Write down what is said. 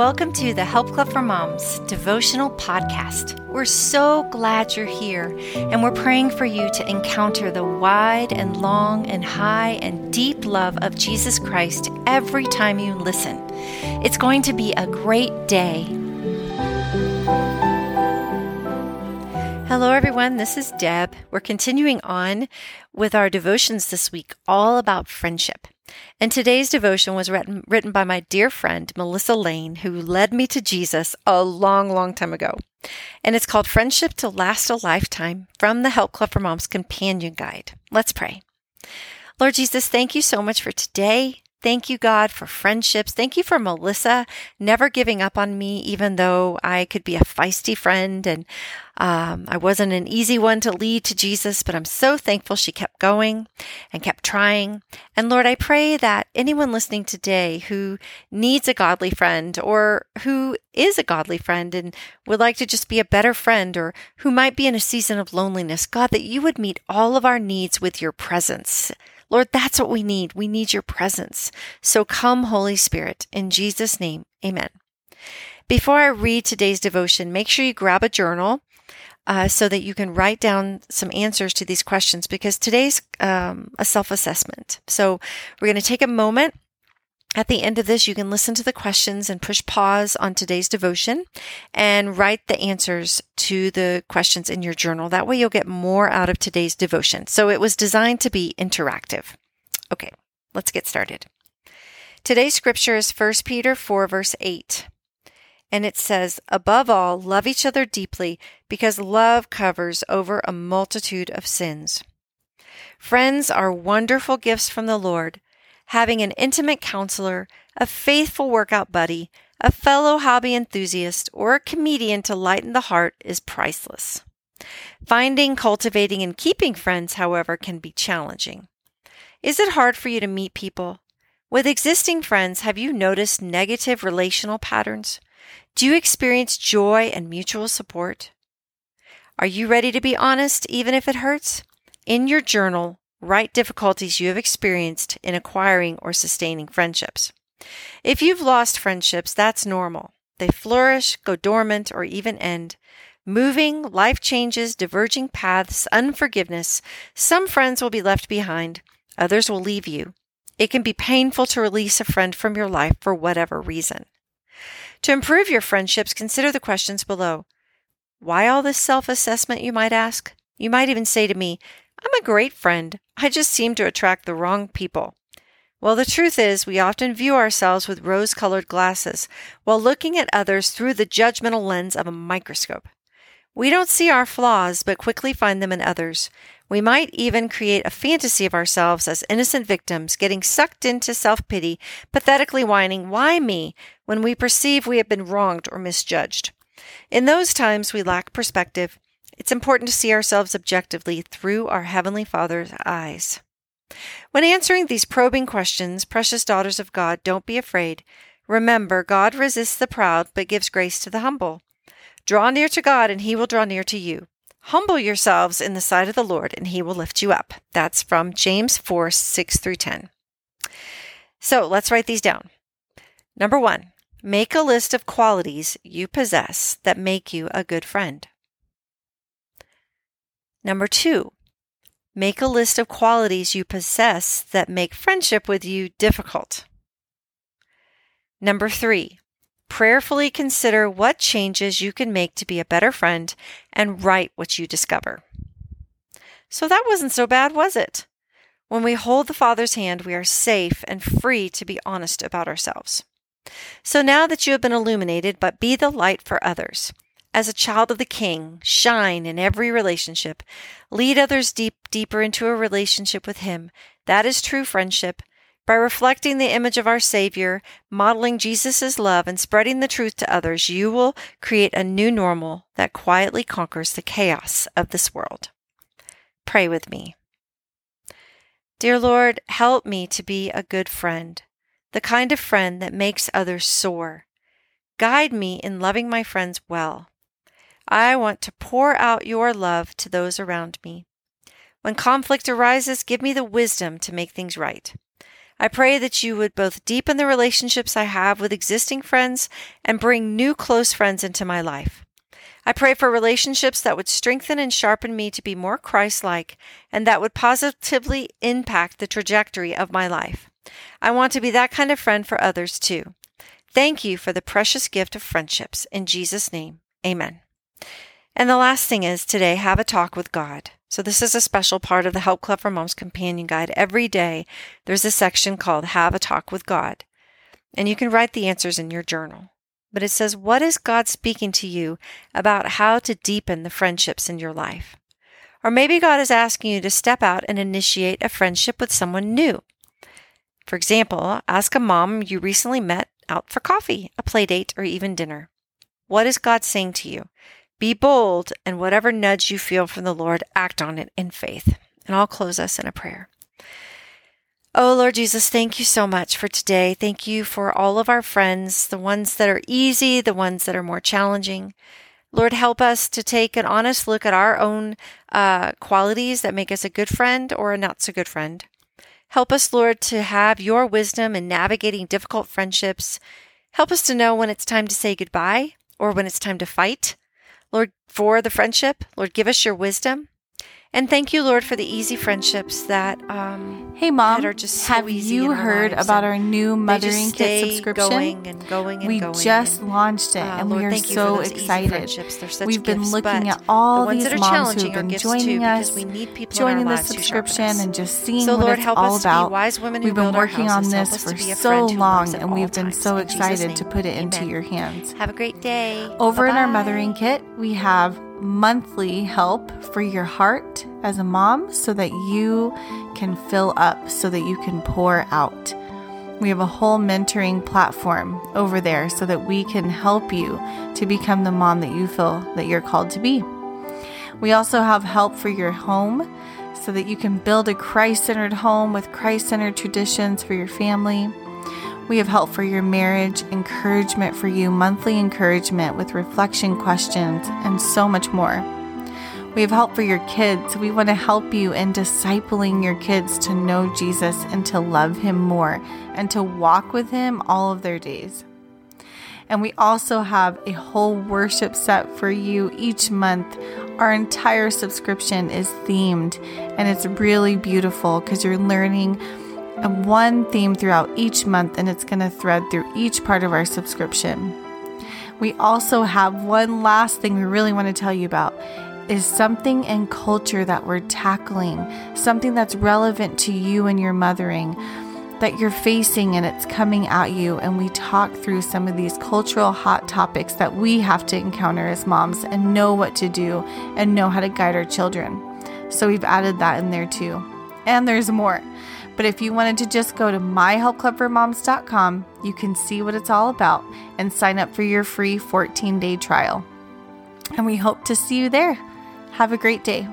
Welcome to the Help Club for Moms devotional podcast. We're so glad you're here, and we're praying for you to encounter the wide and long and high and deep love of Jesus Christ every time you listen. It's going to be a great day. Hello, everyone. This is Deb. We're continuing on with our devotions this week, all about friendship. And today's devotion was written, written by my dear friend, Melissa Lane, who led me to Jesus a long, long time ago. And it's called Friendship to Last a Lifetime from the Help Club for Moms Companion Guide. Let's pray. Lord Jesus, thank you so much for today. Thank you, God, for friendships. Thank you for Melissa never giving up on me, even though I could be a feisty friend and um, I wasn't an easy one to lead to Jesus, but I'm so thankful she kept going and kept trying. And Lord, I pray that anyone listening today who needs a godly friend or who is a godly friend and would like to just be a better friend or who might be in a season of loneliness, God, that you would meet all of our needs with your presence. Lord, that's what we need. We need your presence. So come, Holy Spirit, in Jesus' name, amen. Before I read today's devotion, make sure you grab a journal uh, so that you can write down some answers to these questions because today's um, a self assessment. So we're going to take a moment at the end of this, you can listen to the questions and push pause on today's devotion and write the answers to the questions in your journal. That way you'll get more out of today's devotion. So it was designed to be interactive. Okay, let's get started. Today's scripture is 1 Peter 4, verse 8. And it says, Above all, love each other deeply because love covers over a multitude of sins. Friends are wonderful gifts from the Lord having an intimate counselor, a faithful workout buddy, a fellow hobby enthusiast, or a comedian to lighten the heart is priceless. Finding, cultivating, and keeping friends, however, can be challenging. Is it hard for you to meet people? With existing friends, have you noticed negative relational patterns? Do you experience joy and mutual support? Are you ready to be honest, even if it hurts? In your journal, Write difficulties you have experienced in acquiring or sustaining friendships. If you've lost friendships, that's normal. They flourish, go dormant, or even end. Moving, life changes, diverging paths, unforgiveness. Some friends will be left behind, others will leave you. It can be painful to release a friend from your life for whatever reason. To improve your friendships, consider the questions below. Why all this self assessment, you might ask? You might even say to me, I'm a great friend. I just seem to attract the wrong people. Well, the truth is, we often view ourselves with rose colored glasses while looking at others through the judgmental lens of a microscope. We don't see our flaws, but quickly find them in others. We might even create a fantasy of ourselves as innocent victims, getting sucked into self pity, pathetically whining, Why me? when we perceive we have been wronged or misjudged. In those times, we lack perspective it's important to see ourselves objectively through our Heavenly Father's eyes. When answering these probing questions, precious daughters of God, don't be afraid. Remember, God resists the proud but gives grace to the humble. Draw near to God, and He will draw near to you. Humble yourselves in the sight of the Lord, and He will lift you up. That's from James 4 6 through 10. So let's write these down. Number one, make a list of qualities you possess that make you a good friend. Number two, make a list of qualities you possess that make friendship with you difficult. Number three, prayerfully consider what changes you can make to be a better friend and write what you discover. So that wasn't so bad, was it? When we hold the Father's hand, we are safe and free to be honest about ourselves. So now that you have been illuminated, but be the light for others. As a child of the King, shine in every relationship. Lead others deep, deeper into a relationship with Him. That is true friendship. By reflecting the image of our Savior, modeling Jesus' love, and spreading the truth to others, you will create a new normal that quietly conquers the chaos of this world. Pray with me. Dear Lord, help me to be a good friend, the kind of friend that makes others soar. Guide me in loving my friends well. I want to pour out your love to those around me. When conflict arises, give me the wisdom to make things right. I pray that you would both deepen the relationships I have with existing friends and bring new close friends into my life. I pray for relationships that would strengthen and sharpen me to be more Christ like and that would positively impact the trajectory of my life. I want to be that kind of friend for others too. Thank you for the precious gift of friendships. In Jesus' name, amen. And the last thing is today, have a talk with God. So, this is a special part of the Help Club for Moms Companion Guide. Every day, there's a section called Have a Talk with God. And you can write the answers in your journal. But it says, What is God speaking to you about how to deepen the friendships in your life? Or maybe God is asking you to step out and initiate a friendship with someone new. For example, ask a mom you recently met out for coffee, a play date, or even dinner. What is God saying to you? Be bold, and whatever nudge you feel from the Lord, act on it in faith. And I'll close us in a prayer. Oh, Lord Jesus, thank you so much for today. Thank you for all of our friends, the ones that are easy, the ones that are more challenging. Lord, help us to take an honest look at our own uh, qualities that make us a good friend or a not so good friend. Help us, Lord, to have your wisdom in navigating difficult friendships. Help us to know when it's time to say goodbye or when it's time to fight. Lord, for the friendship, Lord, give us your wisdom. And thank you, Lord, for the easy friendships that um, hey mom are just so have you heard about our new mothering kit subscription? Going and going and we going just and, launched it, uh, and Lord, we are so excited. We've been gifts, looking at all the these that are moms who've been joining too, us, we need people joining the subscription, and just seeing so, what Lord, it's help all us about. Be wise women We've been working on this for to be a so friend who loves long, and we've been so excited to put it into your hands. Have a great day. Over in our mothering kit, we have monthly help for your heart as a mom so that you can fill up, so that you can pour out. We have a whole mentoring platform over there so that we can help you to become the mom that you feel that you're called to be. We also have help for your home so that you can build a Christ centered home with Christ centered traditions for your family. We have help for your marriage, encouragement for you, monthly encouragement with reflection questions, and so much more. We have help for your kids. We want to help you in discipling your kids to know Jesus and to love Him more and to walk with Him all of their days. And we also have a whole worship set for you each month. Our entire subscription is themed and it's really beautiful because you're learning one theme throughout each month and it's going to thread through each part of our subscription. We also have one last thing we really want to tell you about is something in culture that we're tackling, something that's relevant to you and your mothering that you're facing and it's coming at you. And we talk through some of these cultural hot topics that we have to encounter as moms and know what to do and know how to guide our children. So we've added that in there too. And there's more. But if you wanted to just go to myhelpclubformoms.com, you can see what it's all about and sign up for your free 14 day trial. And we hope to see you there. Have a great day.